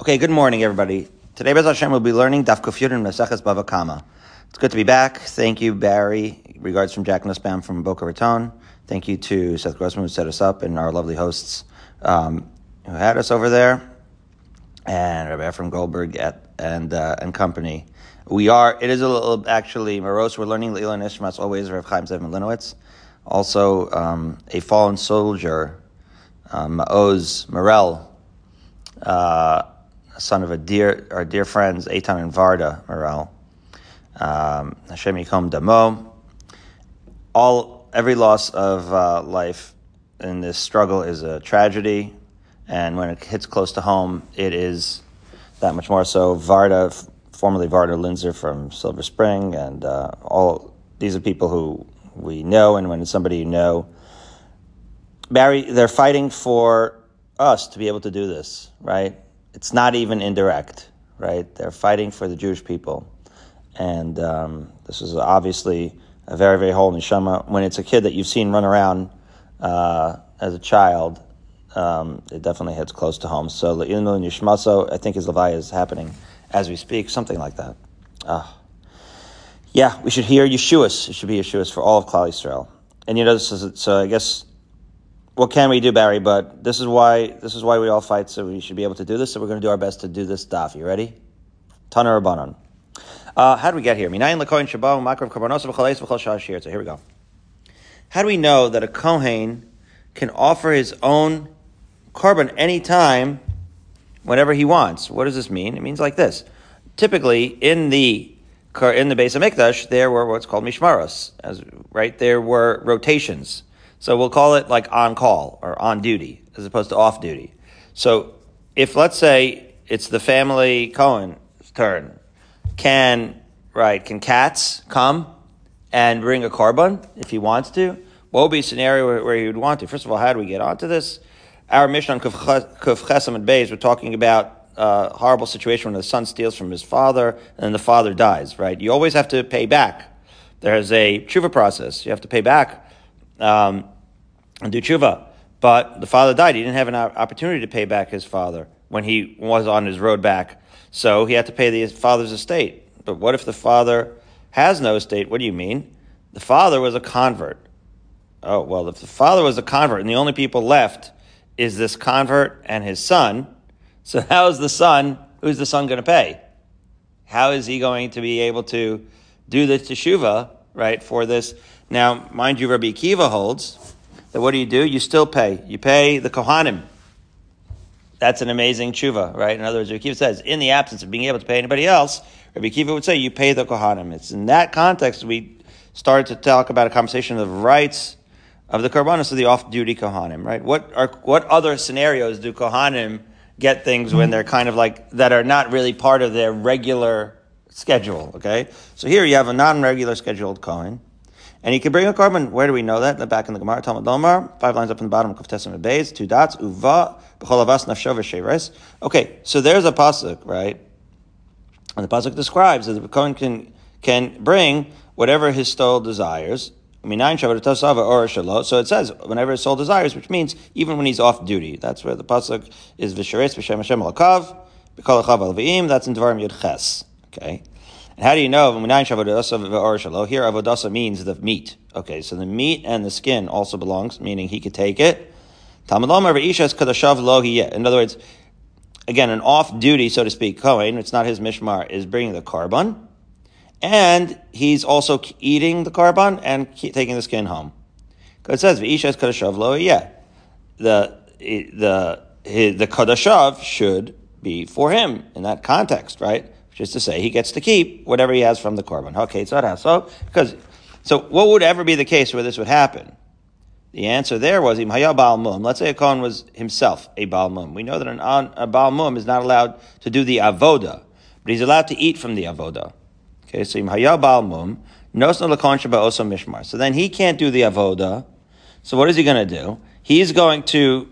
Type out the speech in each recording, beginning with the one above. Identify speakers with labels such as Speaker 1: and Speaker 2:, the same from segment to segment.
Speaker 1: Okay, good morning, everybody. Today, Bez Hashem, we'll be learning Daf Kufyud and Maseches Bava Kama. It's good to be back. Thank you, Barry. Regards from Jack Nussbaum from Boca Raton. Thank you to Seth Grossman who set us up and our lovely hosts um, who had us over there, and Rabbi Efrem Goldberg at, and uh, and company. We are. It is a little actually morose. We're learning Leila Nishmas always Rav Chaim Zev Linowitz. Also, um, a fallen soldier, um, Morel. Uh, son of a dear, our dear friends, Eitan and Varda Morel. Um, Hashem Yikom Damo. All, every loss of uh, life in this struggle is a tragedy, and when it hits close to home, it is that much more so. Varda, formerly Varda Linzer from Silver Spring, and uh, all these are people who we know, and when it's somebody you know, Barry, they're fighting for us to be able to do this, right? It's not even indirect, right? They're fighting for the Jewish people. And um, this is obviously a very, very holy neshama. When it's a kid that you've seen run around uh, as a child, um, it definitely hits close to home. So, Nishmaso, I think his Levi is happening as we speak, something like that. Uh, yeah, we should hear Yeshua's. It should be Yeshua's for all of Klal Yisrael. And you know, is, so I guess what can we do, Barry? But this is why this is why we all fight. So we should be able to do this. So we're going to do our best to do this stuff. You ready? Tana Rabbanon. Uh, how do we get here? So here we go. How do we know that a kohen can offer his own korban anytime, whenever he wants? What does this mean? It means like this. Typically, in the in the Beis HaMikdash, there were what's called mishmaros, as right there were rotations so we'll call it like on call or on duty as opposed to off duty. So if let's say it's the family Cohen's turn, can right can Katz come and bring a korban if he wants to? What would be a scenario where, where he would want to? First of all, how do we get onto this? Our Mishnah on Kuf Chesam and Beis, we're talking about a horrible situation when the son steals from his father and then the father dies, right? You always have to pay back. There's a tshuva process. You have to pay back um, and do tshuva. But the father died. He didn't have an opportunity to pay back his father when he was on his road back. So he had to pay the father's estate. But what if the father has no estate? What do you mean? The father was a convert. Oh, well, if the father was a convert and the only people left is this convert and his son, so how is the son, who's the son going to pay? How is he going to be able to do the teshuva, right, for this? Now, mind you, Rabbi Akiva holds that what do you do? You still pay. You pay the Kohanim. That's an amazing tshuva, right? In other words, Rabbi Akiva says, in the absence of being able to pay anybody else, Rabbi Akiva would say, you pay the Kohanim. It's in that context we started to talk about a conversation of rights of the karbanos of the off-duty Kohanim, right? What are, what other scenarios do Kohanim get things when they're kind of like, that are not really part of their regular schedule, okay? So here you have a non-regular scheduled Kohen and he can bring a korban. Where do we know that? Back in the Gemara, Talmud Lomar, five lines up in the bottom, Kuftesim Beis, two dots, Uva, B'cholavas Nafsho V'Sheves. Okay, so there's a pasuk, right? And the pasuk describes that the Kohen can, can bring whatever his soul desires. So it says, whenever his soul desires, which means even when he's off duty. That's where the pasuk is V'Sheres V'Shem Hashem Alakav, B'Kol Achav Al That's in Devarim Yud Ches. Okay? And how do you know? Here, avodasa means the meat. Okay, so the meat and the skin also belongs, meaning he could take it. In other words, again, an off duty, so to speak, Kohen, it's not his mishmar, is bringing the korban. and he's also eating the korban and taking the skin home. Because it says, V'ishas kadashav lo yeah. The, the, the kadashav should be for him in that context, right? Just to say, he gets to keep whatever he has from the korban. Okay, so because so what would ever be the case where this would happen? The answer there was baal mum. Let's say a kohen was himself a baal mum. We know that an, a baal mum is not allowed to do the avoda, but he's allowed to eat from the avoda. Okay, so imhaya baal mum nosna lakon oso mishmar. So then he can't do the avoda. So what is he going to do? He's going to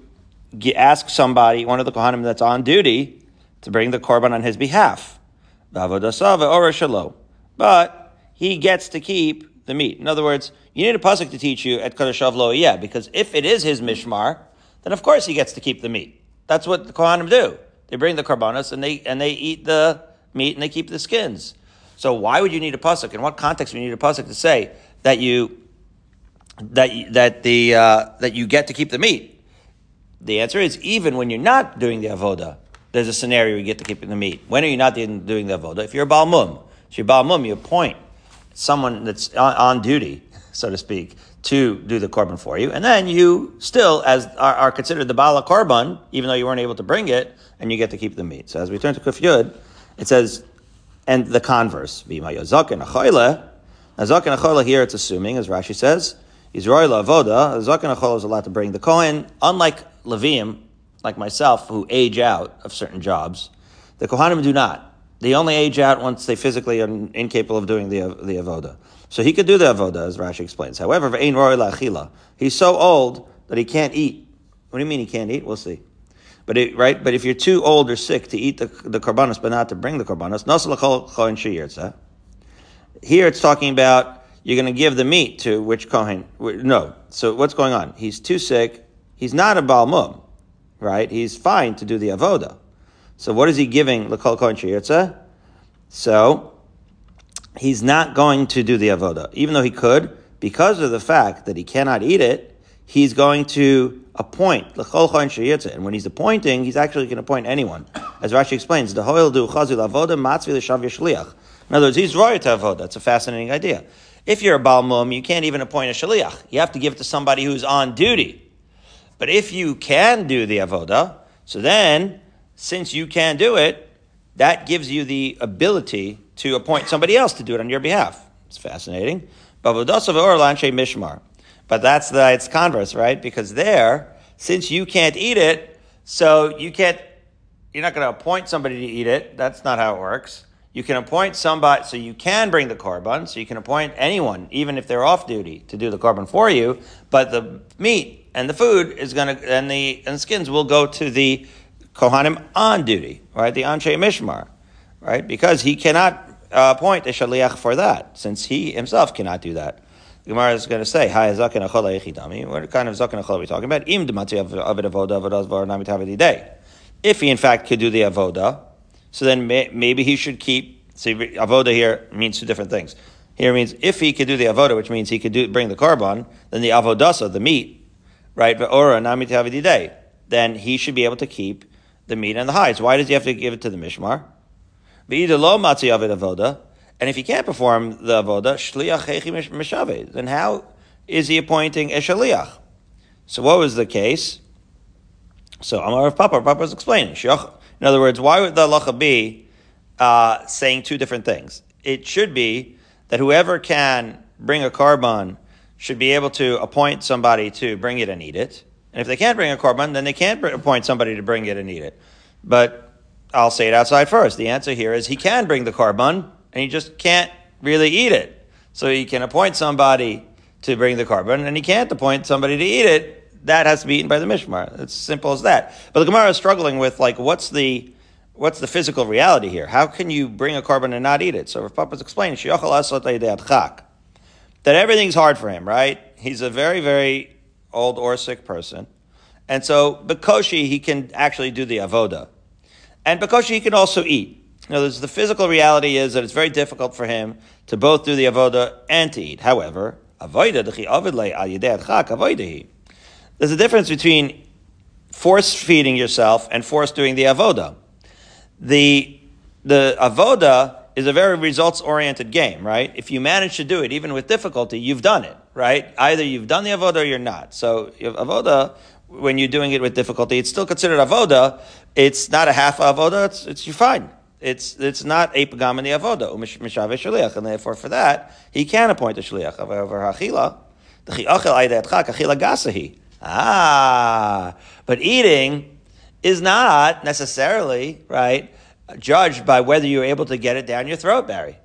Speaker 1: ask somebody, one of the kohanim that's on duty, to bring the korban on his behalf. But he gets to keep the meat. In other words, you need a pasuk to teach you at Kadashav Lo yeah, because if it is his mishmar, then of course he gets to keep the meat. That's what the Kohanim do. They bring the karbanos and they and they eat the meat and they keep the skins. So why would you need a pasuk? In what context do you need a pasuk to say that you that that the uh, that you get to keep the meat? The answer is even when you're not doing the avoda, there's a scenario you get to keep the meat. When are you not doing the avoda? If you're a balmum, so you're balmum, you appoint someone that's on, on, duty, so to speak, to do the korban for you, and then you still as are, are considered the bala korban, even though you weren't able to bring it, and you get to keep the meat. So as we turn to Kuf Yud, it says, and the converse, zaken achoyle. Now zaken achoyle here, it's assuming, as Rashi says, Israel avoda. Zaken achoyle is allowed to bring the kohen, unlike Levium, like myself, who age out of certain jobs. The kohanim do not. They only age out once they physically are incapable of doing the, the avoda. So he could do the avoda, as Rashi explains. However, he's so old that he can't eat. What do you mean he can't eat? We'll see. But it, right, but if you're too old or sick to eat the the karbanos, but not to bring the karbanos, here it's talking about you're going to give the meat to which kohen? No. So what's going on? He's too sick. He's not a balmum, right? He's fine to do the avoda. So what is he giving l'kol kohen sheyirtza? So he's not going to do the avoda, even though he could, because of the fact that he cannot eat it. He's going to appoint l'chol kohen sheyirtza, and when he's appointing, he's actually going to appoint anyone, as Rashi explains. The hoil du chazil avoda matzvi l'shav yishliach. In other words, he's royal to avoda. That's a fascinating idea. If you're a balmum, you can't even appoint a shaliach. You have to give it to somebody who's on duty. But if you can do the avoda, so then since you can do it, that gives you the ability to appoint somebody else to do it on your behalf. It's fascinating. But that's the its converse, right? Because there, since you can't eat it, so you can't, you're not going to appoint somebody to eat it. That's not how it works. You can appoint somebody, so you can bring the korban, so you can appoint anyone, even if they're off duty, to do the korban for you. But the meat and the food is going to, and the and skins will go to the Kohanim on duty, right? The Anshe Mishmar, right? Because he cannot uh, appoint a Shaliach for that, since he himself cannot do that. The Gemara is going to say, "Hi, zaken achola echidami." What kind of zaken achola are we talking about? Im namit day. If he in fact could do the avoda, so then may, maybe he should keep. See, avoda here means two different things. Here means if he could do the avoda, which means he could do bring the korban, then the avodasa, the meat, right? Ora namit day. Then he should be able to keep the meat and the hides. Why does he have to give it to the mishmar? lo avoda. And if he can't perform the avoda, shliach hechi mishave, then how is he appointing a shaliach? So what was the case? So Amar Rav Papa, Papa was explaining. In other words, why would the halacha be uh, saying two different things? It should be that whoever can bring a korban should be able to appoint somebody to bring it and eat it. And if they can't bring a korban, then they can't appoint somebody to bring it and eat it. But I'll say it outside first. The answer here is he can bring the korban, and he just can't really eat it. So he can appoint somebody to bring the korban, and he can't appoint somebody to eat it. That has to be eaten by the mishmar. It's simple as that. But the Gemara is struggling with like, what's the what's the physical reality here? How can you bring a korban and not eat it? So Rav Papa's explaining that everything's hard for him, right? He's a very, very old or sick person. And so Bekoshi, he can actually do the avoda. And Bekoshi, he can also eat. Now, the physical reality is that it's very difficult for him to both do the avoda and to eat. However, there's a difference between force feeding yourself and force doing the avoda. The, the avoda is a very results oriented game, right? If you manage to do it, even with difficulty, you've done it, right? Either you've done the avoda or you're not. So avoda, when you're doing it with difficulty, it's still considered avoda. It's not a half avoda. It's, it's you're fine. It's it's not a pagam in the avoda mishave shaliach, and therefore for that he can appoint a shaliach. However, hachila the chiachel achila gasahi. Ah, but eating is not necessarily right judged by whether you're able to get it down your throat, Barry.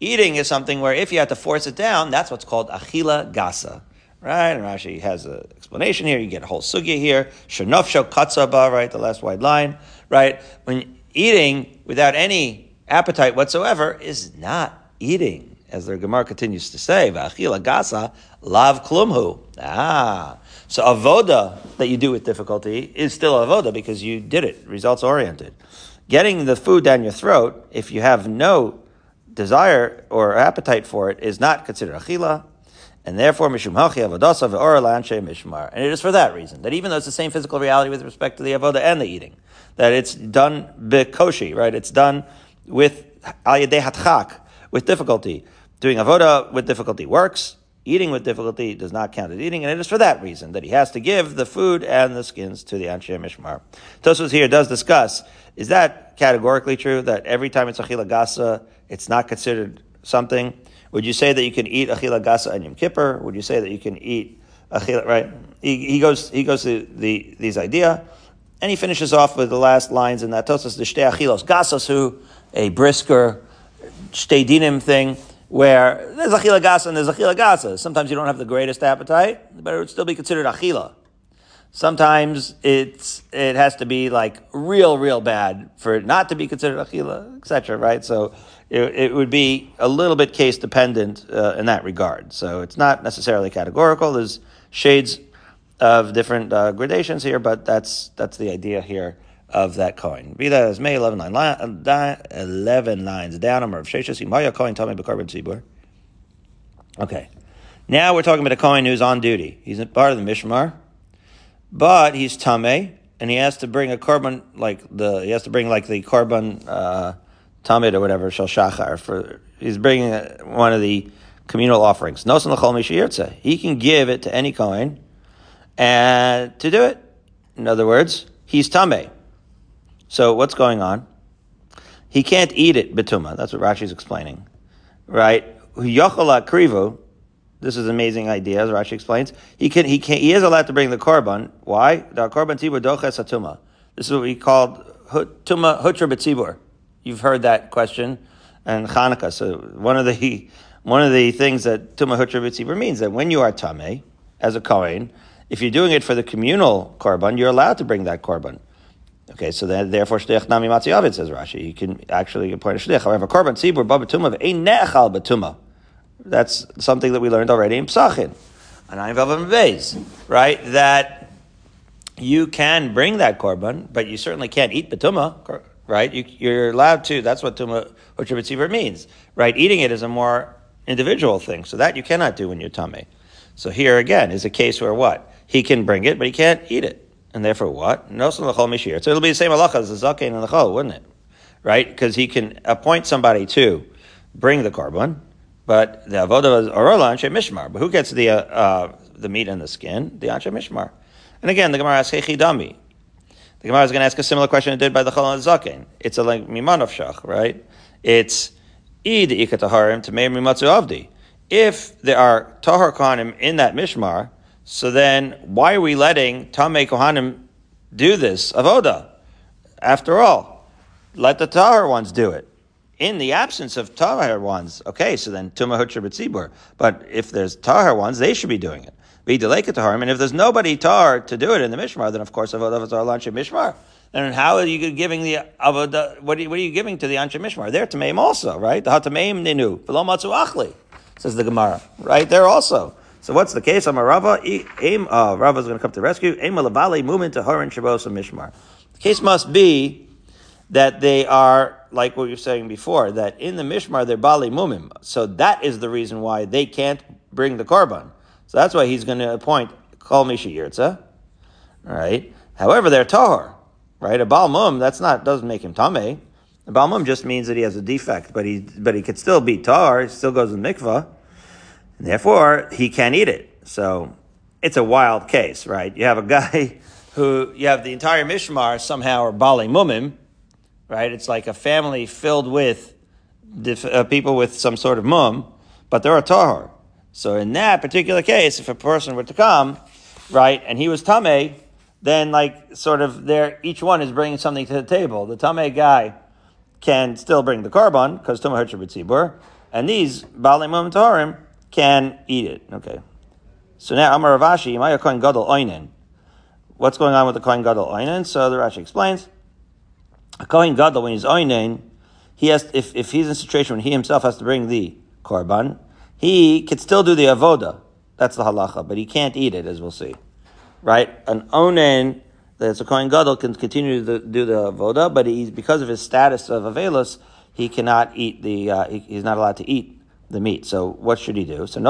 Speaker 1: Eating is something where if you have to force it down, that's what's called achila gasa. Right? And Rashi has an explanation here. You get a whole sugya here. Shanofsho katzaba, right? The last wide line, right? When eating without any appetite whatsoever is not eating. as the Gemara continues to say, "V'achila gasa lav klumhu." Ah, so avoda that you do with difficulty is still avoda because you did it, results oriented. Getting the food down your throat, if you have no desire or appetite for it, is not considered achila, and therefore mishum hachi avodasa ve'ora lanshe mishmar. And it is for that reason that even though it's the same physical reality with respect to the avoda and the eating, that it's done bekoshi, right? It's done with al hatchak, with difficulty. Doing avoda with difficulty works. Eating with difficulty does not count as eating, and it is for that reason that he has to give the food and the skins to the Anshe Mishmar. Tosfos here does discuss, is that categorically true, that every time it's Achila Gasa, it's not considered something? Would you say that you can eat Achila Gasa and Yom Kippur? Would you say that you can eat Achila, right? He, he goes, he goes to the, these idea, and he finishes off with the last lines in that Tosfos, the Shtei Achilos Gasas, who, a brisker, Shtei Dinim thing, where there's achila gasa and there's achila gasa. Sometimes you don't have the greatest appetite, but it would still be considered achila. Sometimes it's it has to be like real, real bad for it not to be considered achila, etc. Right? So it, it, would be a little bit case dependent uh, in that regard. So it's not necessarily categorical. There's shades of different uh, gradations here, but that's that's the idea here of that kohen. Be that as may 11, line, 11 lines down, number Rav Sheshes, Imaya kohen, Tomei Bekarban Tzibur. Okay. Now we're talking about a kohen who's on duty. He's part of the Mishmar, but he's Tameh, and he has to bring a korban, like the, he has to bring like the korban, uh, Tamid or whatever, Shal Shachar, for, he's bringing one of the communal offerings. Nosan L'chol. He can give it to any kohen, and to do it. In other words, he's Tameh. So what's going on? He can't eat it betuma. That's what Rashi is explaining, right? Yochala krivu. This is an amazing idea, as Rashi explains. He can, he can, he is allowed to bring the korban. Why? The korban tibur doches atuma. This is what we called tuma hutra betzibur. You've heard that question and Hanukkah. So one of the one of the things that tuma hutra betzibur means that when you are tame as a kohen, if you're doing it for the communal korban, you're allowed to bring that korban. Okay, so then, therefore, shliach nami matziavid says Rashi. You can actually appoint a shliach. However, korban tzibur babatuma a nechal batuma. That's something that we learned already in Pesachim, right? That you can bring that korban, but you certainly can't eat batuma, right? You, are allowed to. That's what tuma tzibur means, right? Eating it is a more individual thing, so that you cannot do when you're tamei. So here again is a case where what he can bring it, but he can't eat it. And therefore what? No So it'll be the same halacha as the zaken and the chol, wouldn't it? Right? Because he can appoint somebody to bring the korban, but the avodah is orola anshe mishmar. But who gets the uh, uh, the meat and the skin? The anshe mishmar. And again, the Gemara asks hechi dami. The Gemara is going to ask a similar question it did by the chol and zaken. It's a like mimanov shach, right? It's id ikataharim to meir mimatzu avdi. If there are tahar kohanim in that mishmar, so then, why are we letting Tamei Kohanim do this avoda? After all, let the Tahar ones do it. In the absence of Tahar ones, okay, so then Tumah Hutra But if there's Tahar ones, they should be doing it. Be Deleka Taharim. And if there's nobody Tahar to do it in the Mishmar, then of course Avodah Lanshe Mishmar. Then how are you giving the Avodah, what are you, what are you giving to the Anshe Mishmar? They're Tameim also, right? The Hatameim Ninu. V'lo Achli, says the Gemara. Right? There also. So what's the case? Amar Rava. Aim, uh, is going to come to rescue. Aim alabale movement to Haran Shabbos and Mishmar. The case must be that they are like what you were saying before. That in the Mishmar they're bali mumim. So that is the reason why they can't bring the korban. So that's why he's going to appoint kol mishi yirtza. Right. However, they're tahor. Right. A bal mum that's not doesn't make him tameh. A bal mum just means that he has a defect, but he but he could still be tar. He still goes in mikvah. And Therefore, he can't eat it. So it's a wild case, right? You have a guy who, you have the entire Mishmar somehow are Bali Mumim, right? It's like a family filled with uh, people with some sort of mum, but they're a tahar. So in that particular case, if a person were to come, right, and he was Tameh, then like sort of there, each one is bringing something to the table. The Tameh guy can still bring the korban, because Tumah Tzibur, and these Bali Mum Taharim can eat it. Okay. So now Amar Rav Ashi, Maya Kohen Gadol Oinen. What's going on with the Kohen Gadol Oinen? So the Rashi explains. A Kohen Gadol, when he's Oinen, he has, if, if he's in a situation when he himself has to bring the korban, he could still do the avoda. That's the halacha, but he can't eat it, as we'll see. Right? An onen that's a Kohen Gadol can continue to do the avoda, but he's because of his status of avelus, he cannot eat the. Uh, he, he's not allowed to eat the meat. So what should he do? So.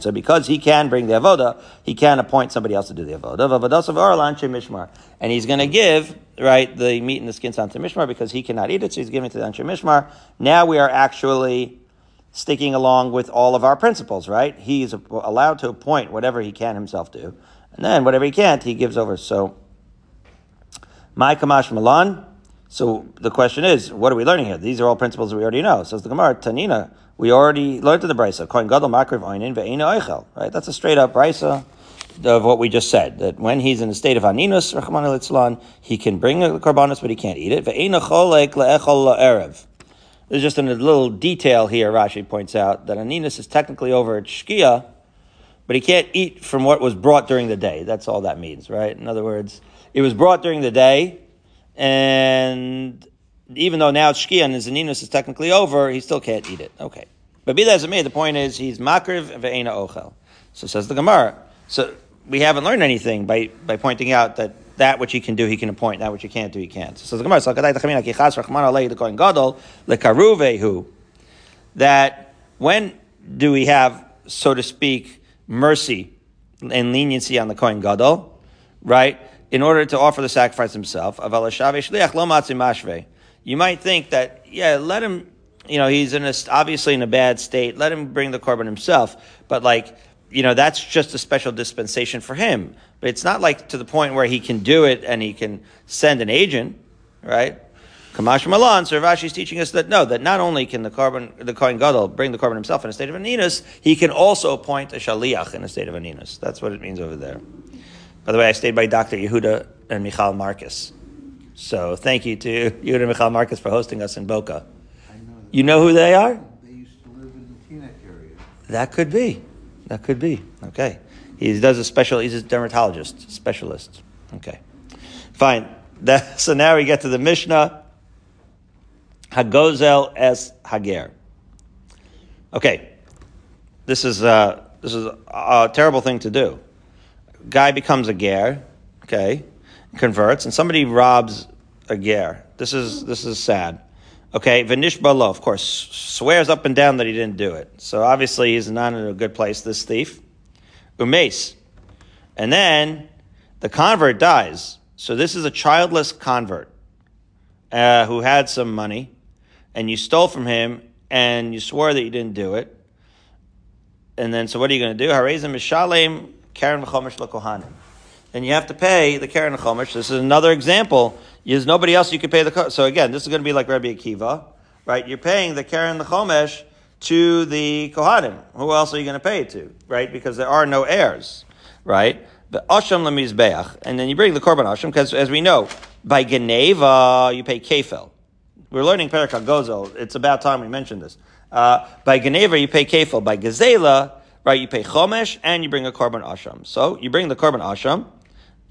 Speaker 1: So because he can bring the avoda, he can appoint somebody else to do the avoda. V'avodas of mishmar, and he's going to give right the meat and the skins onto mishmar because he cannot eat it. So he's giving it to the anshe mishmar. Now we are actually sticking along with all of our principles, right? He's allowed to appoint whatever he can himself do, and then whatever he can't, he gives over. So, my kamash malan. So the question is, what are we learning here? These are all principles we already know. Says the Gemara, Tanina, we already learned in the brisa. Gadol makriv. Right? That's a straight up brisa of what we just said. That when he's in a state of aninus, he can bring the korbanos, but he can't eat it. Le'echol. There's just a little detail here. Rashi points out that aninus is technically over at shkia, but he can't eat from what was brought during the day. That's all that means, right? In other words, it was brought during the day and even though now it's shkia and his aninus is technically over, he still can't eat it. Okay. But be that as it may, the point is he's makriv ve'ena ochel. So says the Gemara. So we haven't learned anything by, by pointing out that that which he can do, he can appoint. That which he can't do, he can't. So the Gemara, that when do we have, so to speak, mercy and leniency on the Kohen Gadol, right? In order to offer the sacrifice himself. You might think that, yeah, let him, you know, he's in a, obviously in a bad state. Let him bring the korban himself. But like, you know, that's just a special dispensation for him. But it's not like to the point where he can do it and he can send an agent, right? Kamash Malan, so Rashi is teaching us that no, that not only can the korban, the Kohen Gadol bring the korban himself in a state of aninus, he can also appoint a shaliach in a state of aninus. That's what it means over there. By the way, I stayed by Dr. Yehuda and Michal Marcus. So thank you to Yehuda and Michal Marcus for hosting us in Boca. Know you know who they are?
Speaker 2: They used to live in the Teaneck area.
Speaker 1: That could be. That could be. Okay. He does a special, he's a dermatologist, specialist. Okay. Fine. That, so now we get to the Mishnah. Hagozel es Hager. Okay. This is, uh, this is a, a terrible thing to do guy becomes a ger, okay, converts, and somebody robs a ger. This is this is sad. Okay, Vinish of course, swears up and down that he didn't do it. So obviously he's not in a good place, this thief. Umes. And then the convert dies. So this is a childless convert uh, who had some money, and you stole from him, and you swore that you didn't do it. And then, so what are you going to do? Harezim Mishalem Karen v'chomesh lekohanim. And you have to pay the Karen v'chomesh. This is another example. There's nobody else you could pay the. So again, this is going to be like Rabbi Akiva, right? You're paying the Karen v'chomesh to the kohanim. Who else are you going to pay it to, right? Because there are no heirs, right? The asham lemizbeach, and then you bring the korban asham because, as we know, by geneva you pay kefel. We're learning Perak Gozel. It's about time we mentioned this. Uh, by geneva you pay kefel. By gazela right? You pay chomesh and you bring a korban asham. So you bring the korban asham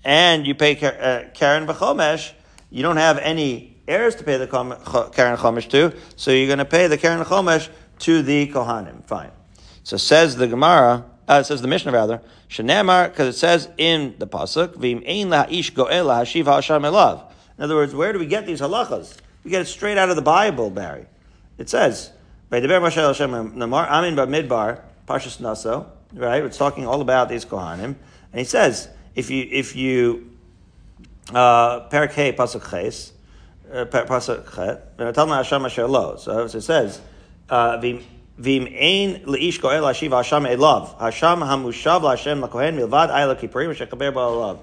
Speaker 1: and you pay uh, karen v'chomesh. You don't have any heirs to pay the karen chomesh to, so you're going to pay the karen chomesh to the kohanim. Fine. So says the Gemara. Uh, says the Mishnah rather, Shanamar, because it says in the pasuk, "Vim ein la'ish go'el ha'asham elav." In other words, where do we get these halachas? We get it straight out of the Bible, Barry. It says, "By the Moshe Hashem Namar Amin Midbar." Parshas Naso, right? It's talking all about these Kohanim. And he says, if you, if you, uh, Perak Hey, Pasuk Ches, uh, Pasuk Chet, Hashem Asher Lo. So it says, uh, Vim ein leish goel hashiv Hashem elav. Hashem hamushav laHashem lakohen milvad ayla kippurim shekaber ba'alav.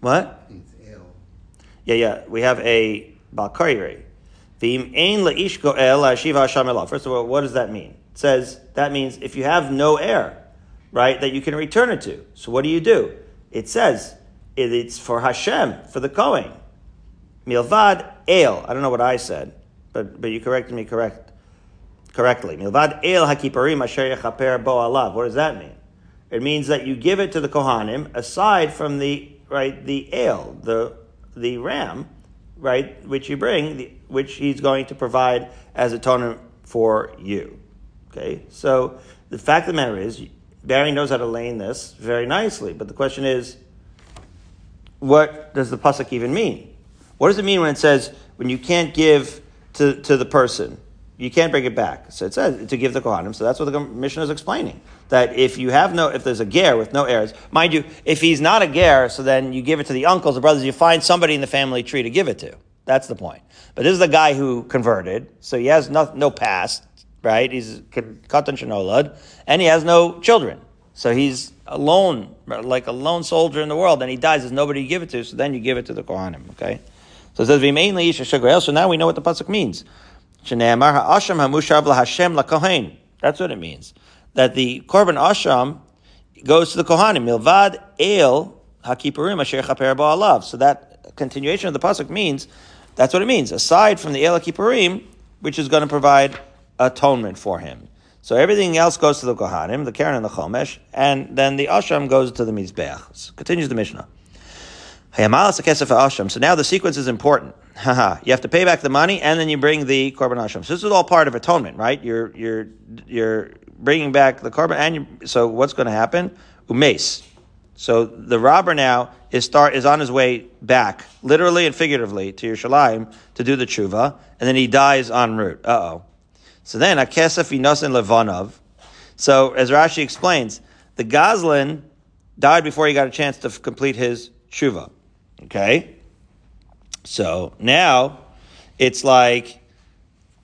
Speaker 1: What? Yeah, yeah. We have a balkariri. Vim ein leish goel hashiv Hashem elav. First of all, what does that mean? Says that means if you have no heir, right, that you can return it to. So what do you do? It says it's for Hashem, for the Kohen. Milvad el. I don't know what I said, but but you corrected me correct correctly. Milvad el hakiparim asher yechaper bo alav. What does that mean? It means that you give it to the Kohanim aside from the right the ale, the the ram, right, which you bring, the, which he's going to provide as atonement for you. Okay, so the fact of the matter is, Barry knows how to lane this very nicely, but the question is, what does the pasuk even mean? What does it mean when it says when you can't give to, to the person, you can't bring it back? So it says to give the kohanim. So that's what the Mishnah is explaining. That if you have no, if there's a ger with no heirs, mind you, if he's not a ger, so then you give it to the uncles or brothers. You find somebody in the family tree to give it to. That's the point. But this is the guy who converted, so he has no, no past, right? He's katan shenolad, and he has no children. So he's alone, like a lone soldier in the world, and he dies. There's nobody to give it to, so then you give it to the Kohanim, okay? So it says, mainly So now we know what the pasuk means. That's what it means. That the korban asham goes to the kohanim. Milvad el hakipurim asher chaper alav. So that continuation of the pasuk means that's what it means. Aside from the el hakipurim, which is going to provide atonement for him. So everything else goes to the kohanim, the karen and the chomesh, and then the asham goes to the mizbeach. Continues the mishnah. So now the sequence is important. You have to pay back the money, and then you bring the korban asham. So this is all part of atonement, right? You're you're you're bringing back the korban, and you, so what's going to happen? Umes. So the robber now is start is on his way back, literally and figuratively, to Yerushalayim to do the tshuva, and then he dies en route. Uh oh. So then akesef inosin levanov. So as Rashi explains, the gazlan died before he got a chance to complete his tshuva. Okay? So now it's like,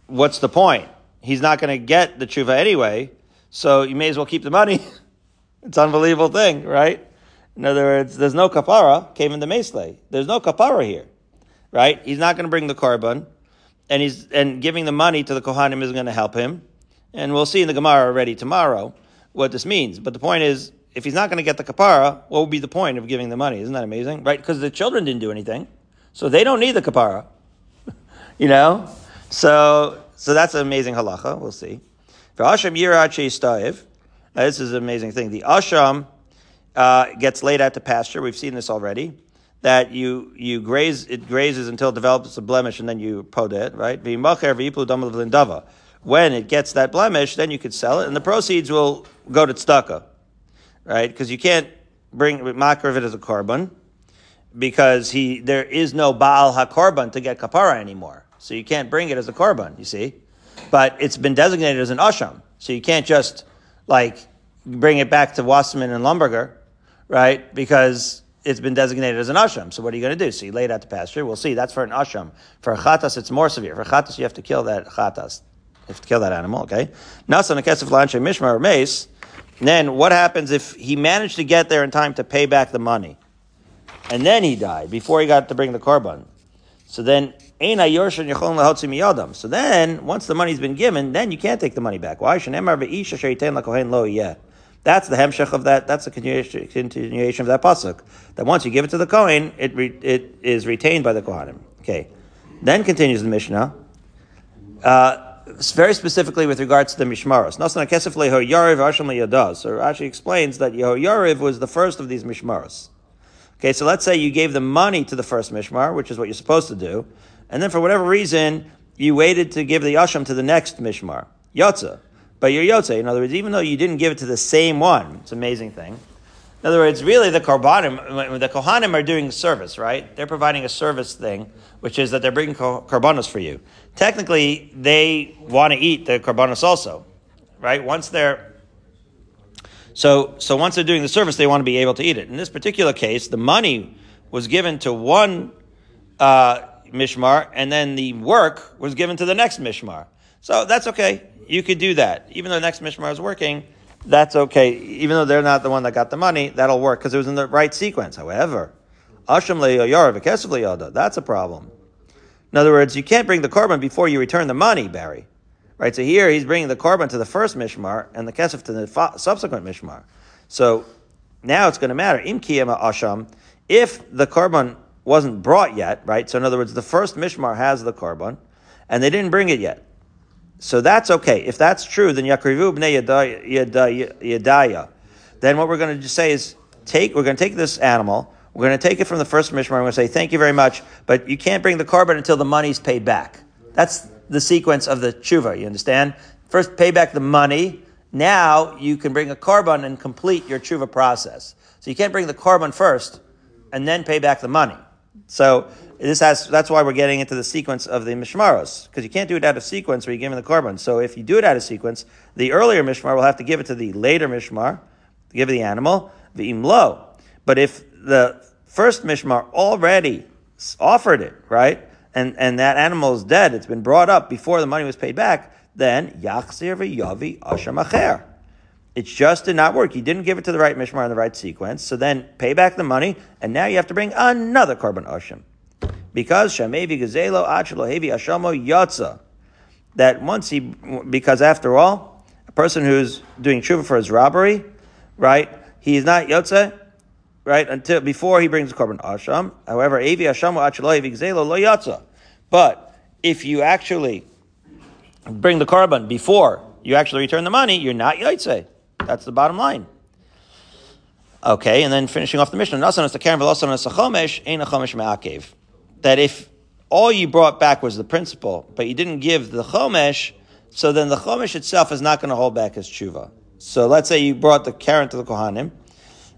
Speaker 1: what's the point? He's not going to get the tshuva anyway, so you may as well keep the money. it's an unbelievable thing, right? In other words, there's no kapara, came in the Mesley. There's no kapara here, right? He's not going to bring the korban, and he's and giving the money to the kohanim isn't going to help him. And we'll see in the Gemara already tomorrow what this means. But the point is, if he's not going to get the kapara, what would be the point of giving the money? Isn't that amazing? Right? Because the children didn't do anything. So they don't need the kapara. you know? So so that's an amazing halacha. We'll see. For Asham This is an amazing thing. The asham uh, gets laid out to pasture. We've seen this already. That you you graze it grazes until it develops a blemish and then you pod it, right? When it gets that blemish, then you could sell it, and the proceeds will go to tzedakah right? Because you can't bring makar of it as a korban because he there is no baal hakorban to get kapara anymore, so you can't bring it as a korban. You see, but it's been designated as an asham, so you can't just like bring it back to Wasserman and Lumberger, right? Because it's been designated as an asham. So what are you going to do? So you lay it out to pasture. We'll see. That's for an asham. For a chatas, it's more severe. For a chatas, you have to kill that chatas. You have to kill that animal. Okay. Nasan a lanche mishmar or mace. Then what happens if he managed to get there in time to pay back the money? And then he died before he got to bring the korban. So then, so then, once the money's been given, then you can't take the money back. Why? That's the hemshech of that. That's the continuation, continuation of that pasuk. That once you give it to the kohen, it re, it is retained by the kohanim. Okay. Then continues the Mishnah. Uh, very specifically with regards to the mishmaros. Nasan kesef leho yariv asham yadas. So Rashi explains that Yehoyariv was the first of these mishmaros. Okay, so let's say you gave the money to the first mishmar, which is what you're supposed to do, and then for whatever reason you waited to give the asham to the next mishmar, yotza. But you're yotze. In other words, even though you didn't give it to the same one, it's an amazing thing. In other words, really the karbanim, the kohanim are doing service, right? They're providing a service thing, which is that they're bringing karbanos for you. Technically, they want to eat the karbanos also, right? Once they're so so once they're doing the service, they want to be able to eat it. In this particular case, the money was given to one uh, mishmar, and then the work was given to the next mishmar. So that's okay. You could do that, even though the next mishmar is working that's okay. Even though they're not the one that got the money, that'll work because it was in the right sequence. However, Asham le'yara that's a problem. In other words, you can't bring the korban before you return the money, Barry. Right? So here he's bringing the korban to the first mishmar and the kesef to the fa- subsequent mishmar. So now it's going to matter. Im asham, if the korban wasn't brought yet, right? So in other words, the first mishmar has the korban and they didn't bring it yet. So that's okay. If that's true, then yakrivu bnei yadaya. Then what we're going to say is take. We're going to take this animal. We're going to take it from the first mishmar. We're going to say thank you very much, but you can't bring the korban until the money's paid back. That's the sequence of the tshuva. You understand? First, pay back the money. Now you can bring a korban and complete your tshuva process. So you can't bring the korban first and then pay back the money. So this has that's why we're getting into the sequence of the mishmaros because you can't do it out of sequence where you're giving the korban. So if you do it out of sequence, the earlier mishmar will have to give it to the later mishmar, give the animal the imlo. But if the first mishmar already offered it, right, and and that animal is dead, it's been brought up before the money was paid back, then yachzir v'yavi asham acher. It just did not work. You didn't give it to the right mishmar in the right sequence. So then pay back the money, and now you have to bring another korban asham. Because shamevi gazelo achelo hevi ashamo yatza. That once he, because after all, a person who's doing tshuva for his robbery, right, he is not yotze, right, until before he brings the korban asham. However, avi ashamo achelo hevi gazelo lo yatza. But if you actually bring the korban before you actually return the money, you're not yotze. That's the bottom line. Okay, and then finishing off the Mishnah, that if all you brought back was the principle, but you didn't give the chomesh, so then the chomesh itself is not going to hold back his tshuva. So let's say you brought the karen to the kohanim,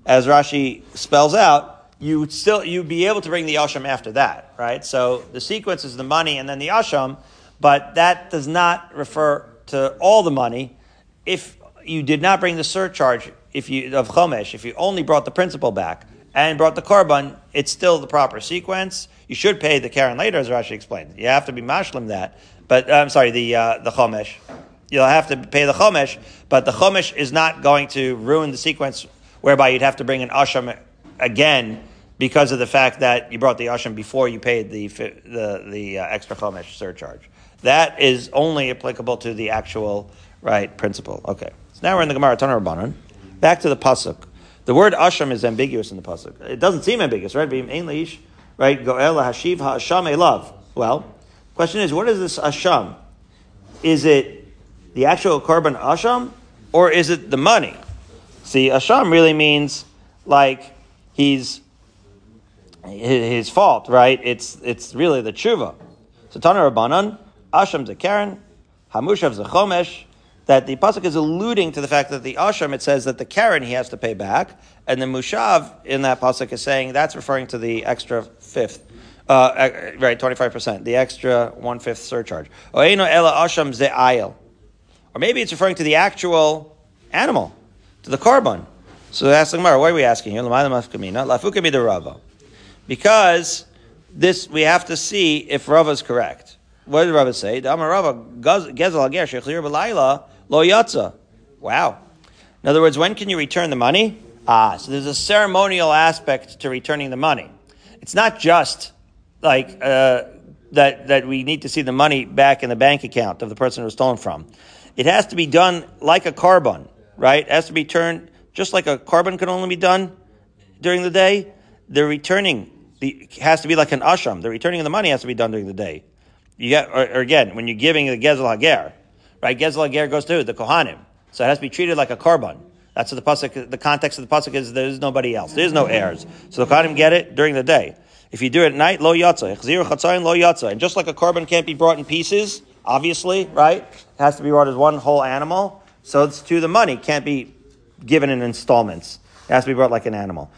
Speaker 1: as Rashi spells out, you would still you'd be able to bring the asham after that, right? So the sequence is the money and then the asham, but that does not refer to all the money. If you did not bring the surcharge if you of chomesh, if you only brought the principal back and brought the korban, it's still the proper sequence. You should pay the karen later, as Rashi explained. You have to be mashlim that, but uh, I'm sorry, the uh, the chomesh. You'll have to pay the chomesh, but the chomesh is not going to ruin the sequence whereby you'd have to bring an asham again because of the fact that you brought the asham before you paid the the the uh, extra chomesh surcharge. That is only applicable to the actual right principle. Okay. So now we're in the Gemara Tanur. Back to the pasuk. The word asham is ambiguous in the pasuk. It doesn't seem ambiguous, right? Right? Goel hashiv ha'asham elav. Well, question is, what is this asham? Is it the actual korban asham, or is it the money? See, asham really means like he's his fault, right? It's it's really the tshuva. So Tanur Rabbanan, asham zekaron, hamushav zechomesh, that the pasuk is alluding to the fact that the asham it says that the karen he has to pay back, and the mushav in that pasuk is saying that's referring to the extra fifth, uh, right, twenty five percent, the extra one fifth surcharge. Or maybe it's referring to the actual animal, to the korban. So that's the Gemara. Why are we asking here? Because this we have to see if Rava is correct. What did Rava say? Lo yatza. Wow. In other words, when can you return the money? Ah, so there's a ceremonial aspect to returning the money. It's not just like uh, that that we need to see the money back in the bank account of the person who was stolen from. It has to be done like a korban, right? It has to be turned just like a korban can only be done during the day. The returning the, has to be like an asham. The returning of the money has to be done during the day. You get, or, or again, when you're giving the gezel hager, right? Gezel hager goes to the Kohanim. So it has to be treated like a korban. That's what the pasuk. The context of the pasuk is there's nobody else. There's no heirs. So the Kohanim get it during the day. If you do it at night, lo yatza. chatzayin lo yatza. And just like a korban can't be brought in pieces, obviously, right? It has to be brought as one whole animal. So it's to the money. Can't be given in installments. It has to be brought like an animal.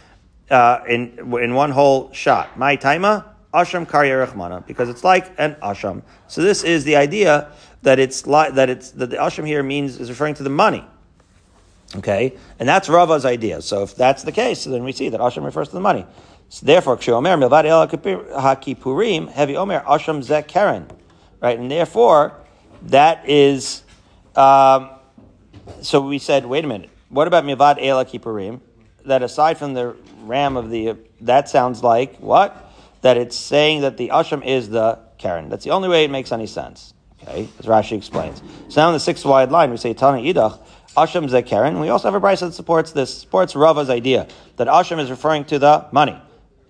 Speaker 1: Uh, in in one whole shot. My taima asham karya because it's like an asham. So this is the idea that it's li- that it's that the asham here means is referring to the money. Okay, and that's Rava's idea. So if that's the case, then we see that asham refers to the money. So therefore, ksheomer milvad el hakipurim heavy omer asham zek karen, right? And therefore, that is. Um, so we said, wait a minute. What about milvad el hakipurim? That aside from the ram of the, that sounds like what? That it's saying that the asham is the karen. That's the only way it makes any sense. Okay, as Rashi explains. So now in the sixth wide line, we say Tana Idach, Asham Zekeren. We also have a price that supports this, supports Rava's idea that Asham is referring to the money.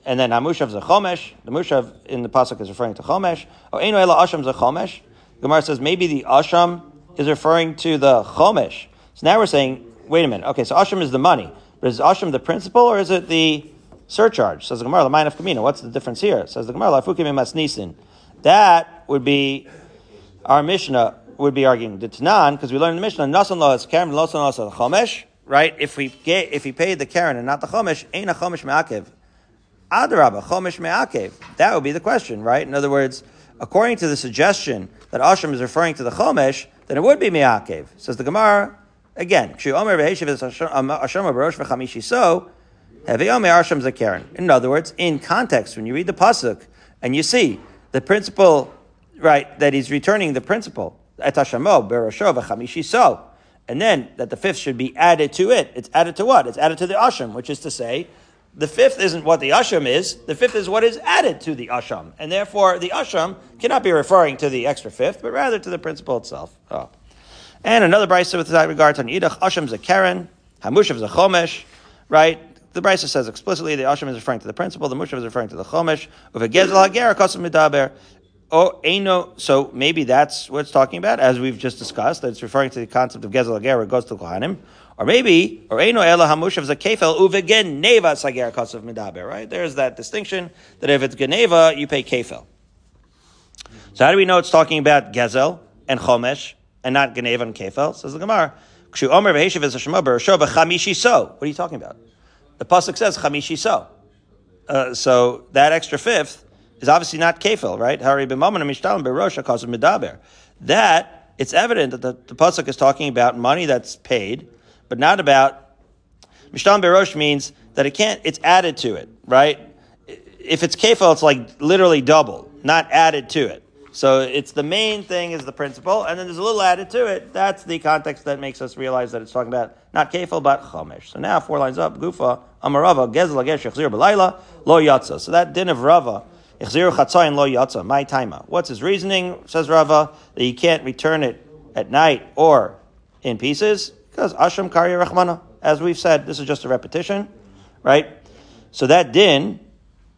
Speaker 1: And then Hamushav Zechomesh, the Mushav in the Pasuk is referring to Chomesh. Oh, Eino Ela Asham Zechomesh. Gemara says maybe the Asham is referring to the Chomesh. So now we're saying, wait a minute, okay, so Asham is the money. But is Asham the principal or is it the surcharge? Says the Gemara, the mind of Kamina. What's the difference here? Says the Gemara, Lafukim Nisin. That would be our Mishnah would be arguing the Tanan because we learned in the Mishnah Nasan lo Karen Losan lo Chomesh. Right? If we get, if he paid the Karen and not the Chomesh, ain't a Chomesh me'akev. Adarabba Chomesh me'akev. That would be the question, right? In other words, according to the suggestion that asham is referring to the Chomesh, then it would be me'akev. Says the Gemara again. Kshu Omer v'Heshiv is asham Barosh v'Chamishi so. In other words, in context, when you read the pasuk and you see the principle, right, that he's returning the principle, and then that the fifth should be added to it. It's added to what? It's added to the asham, which is to say, the fifth isn't what the asham is. The fifth is what is added to the asham, and therefore the asham cannot be referring to the extra fifth, but rather to the principle itself. Oh. And another brisa with that regard to Yidach, asham is a karen, hamushav is a chomesh, right? The Brisa says explicitly the Asham is referring to the principle, the Mushav is referring to the Chomesh. Oh, Eino, so maybe that's what it's talking about, as we've just discussed, that it's referring to the concept of Gezel Hager, it goes to Kohanim. Or maybe, or Eino Ela Hamushav Zakefel, Uvegen Neva Sager Kosim Midaber, right? There's that distinction that if it's Geneva, you pay Kefel. So how do we know it's talking about Gezel and Chomesh and not Geneva and Kefel? Says the Gemara. What are you talking about? The pasuk says chamishi so. Uh, so that extra fifth is obviously not kefil, right? Hari b'maman mishtalim berosha kasim medaber. That it's evident that the, the pasuk is talking about money that's paid, but not about mishtalim berosh means that it can't. It's added to it, right? If it's kefil, it's like literally double, not added to it. So it's the main thing is the principle, and then there's a little added to it. That's the context that makes us realize that it's talking about not kefil but chomesh. So now four lines up, gufa amar Rava gezel agesh yachzir b'layla lo yatza. So that din of Rava my taima. What's his reasoning? Says Rava that he can't return it at night or in pieces because Asham karya rachmana. As we've said, this is just a repetition, right? So that din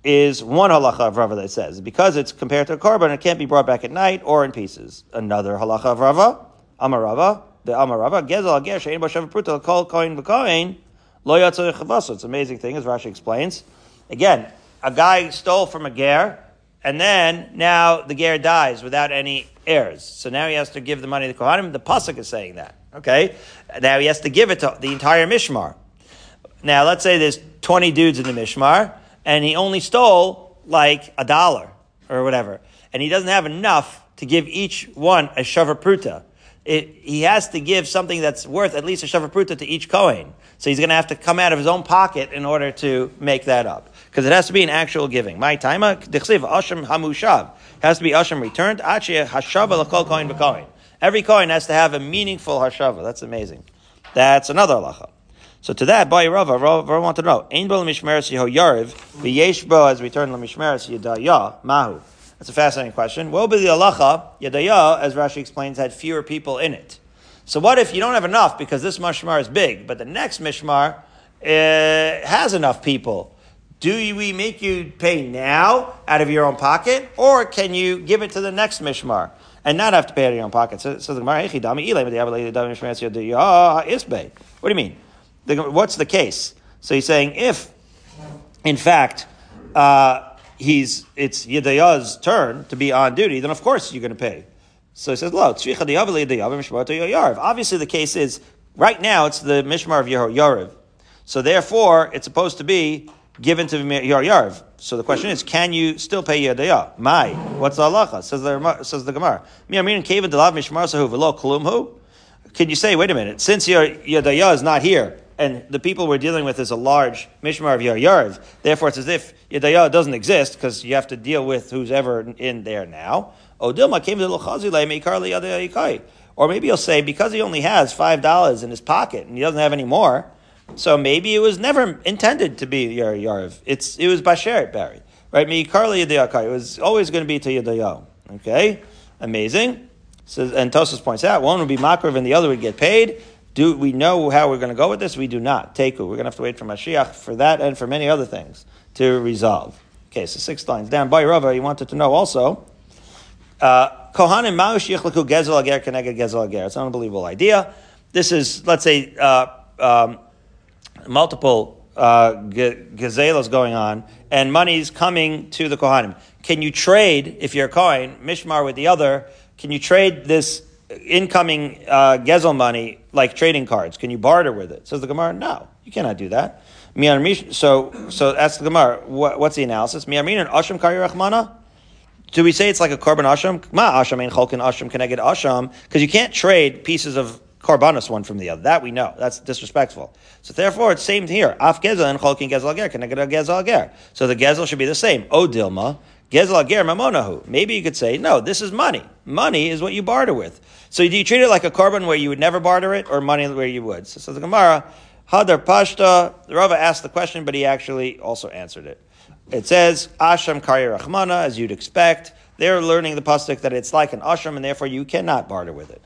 Speaker 1: is one halacha of Rava that says because it's compared to a korban, it can't be brought back at night or in pieces. Another halacha of Rava, Amar Rava, the Amar Rava, Gezel Ager Shein Bashav Pruta Kol Koin V'Koin Lo Yatzor. It's amazing thing, as Rashi explains. Again, a guy stole from a ger, and then now the ger dies without any heirs. So now he has to give the money to the Kohanim. The pasuk is saying that. Okay, now he has to give it to the entire mishmar. Now let's say there's 20 dudes in the mishmar and he only stole like a dollar or whatever, and he doesn't have enough to give each one a shavar pruta. It, he has to give something that's worth at least a shavar pruta to each Kohen. So he's going to have to come out of his own pocket in order to make that up. Because it has to be an actual giving. My taima, dichsiv, asham hamushav. Has to be asham returned. Achia hashava l'kol kohen v'kohen. Every coin has to have a meaningful hashava. That's amazing. That's another halacha. So to that, by Rava, Rava want to know, Ein bo l'mishmeres yeho yariv, v'yesh bo as we turn l'mishmeres yadaya, mahu. That's a fascinating question. Be the halacha? Yadaya, as Rashi explains, had fewer people in it. So what if you don't have enough because this mishmar is big, but the next mishmar uh, has enough people? Do we make you pay now out of your own pocket, or can you give it to the next mishmar and not have to pay out of your own pocket? So, the Gemara, what do you mean? what's the case? So he's saying if, in fact, uh, he's it's Yedaya's turn to be on duty, then of course you're going to pay. So he says, "Lo, Obviously, the case is right now it's the mishmar of Yarav. So therefore, it's supposed to be given to Yar Yarv. So the question is, can you still pay Yedaya? My, what's the halacha? Says the says the Gemara. Can you say, wait a minute, since your Yedaya is not here, and the people we're dealing with is a large mishmar of Yar Yarv. Therefore, it's as if Yedaya doesn't exist because you have to deal with who's ever in there now. Or maybe you'll say because he only has five dollars in his pocket and he doesn't have any more, so maybe it was never intended to be Yarv. It's it was Basheret Barry, right? Me Karla Yidyaka. It was always going to be to Yedaya. Okay, amazing. So, and Tosfos points out one would be Makrav and the other would get paid. Do we know how we're going to go with this? We do not. Teku. We're going to have to wait for Mashiach for that and for many other things to resolve. Okay, so six lines down. By Rava, he wanted to know also. Uh, Kohanim ma'ush yichlaku gezel ager keneged gezel ager. It's an unbelievable idea. This is, let's say, uh, um, multiple uh, gazelas going on, and money's coming to the Kohanim. Can you trade, if you're a Kohen, Mishmar with the other, can you trade this incoming uh, gezel money like trading cards. Can you barter with it? Says the Gemara, no, you cannot do that. So, so that's the Gemara. What, what's the analysis? Miyamin and Asham Kari Rachmana? Do we say it's like a korban asham? Ma asham ain't cholkin asham keneged asham because you can't trade pieces of korbanos one from the other. That we know. That's disrespectful. So therefore, it's same here. Af gezel and cholkin gezel ager keneged gezel ager. So the gezel should be the same. O dilma gezel ager mamonahu. Maybe you could say no. This is money. Money is what you barter with. So do you treat it like a korban where you would never barter it, or money where you would? So, so the Gemara hadar pashta. The Rava asked the question, but he actually also answered it. It says Asham Kari Rachmana, as you'd expect. They're learning the pasuk that it's like an asham, and therefore you cannot barter with it.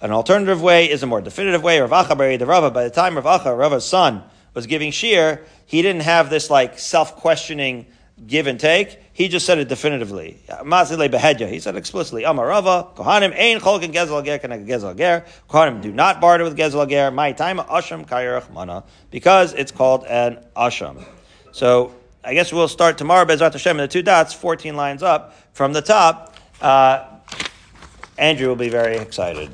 Speaker 1: An alternative way is a more definitive way. Rav Acha buried the Rava. By the time Rav Acha, Rava's son, was giving shiur, he didn't have this like self-questioning give and take. He just said it definitively. He said explicitly, Amar Rava, Kohanim ein cholkin gezel ger gezel ger. Kohanim do not barter with gezel ger. My time asham kayerach mana because it's called an asham. So I guess we'll start tomorrow, Bezrat Hashem, in the two dots, 14 lines up from the top. Uh, Andrew will be very excited.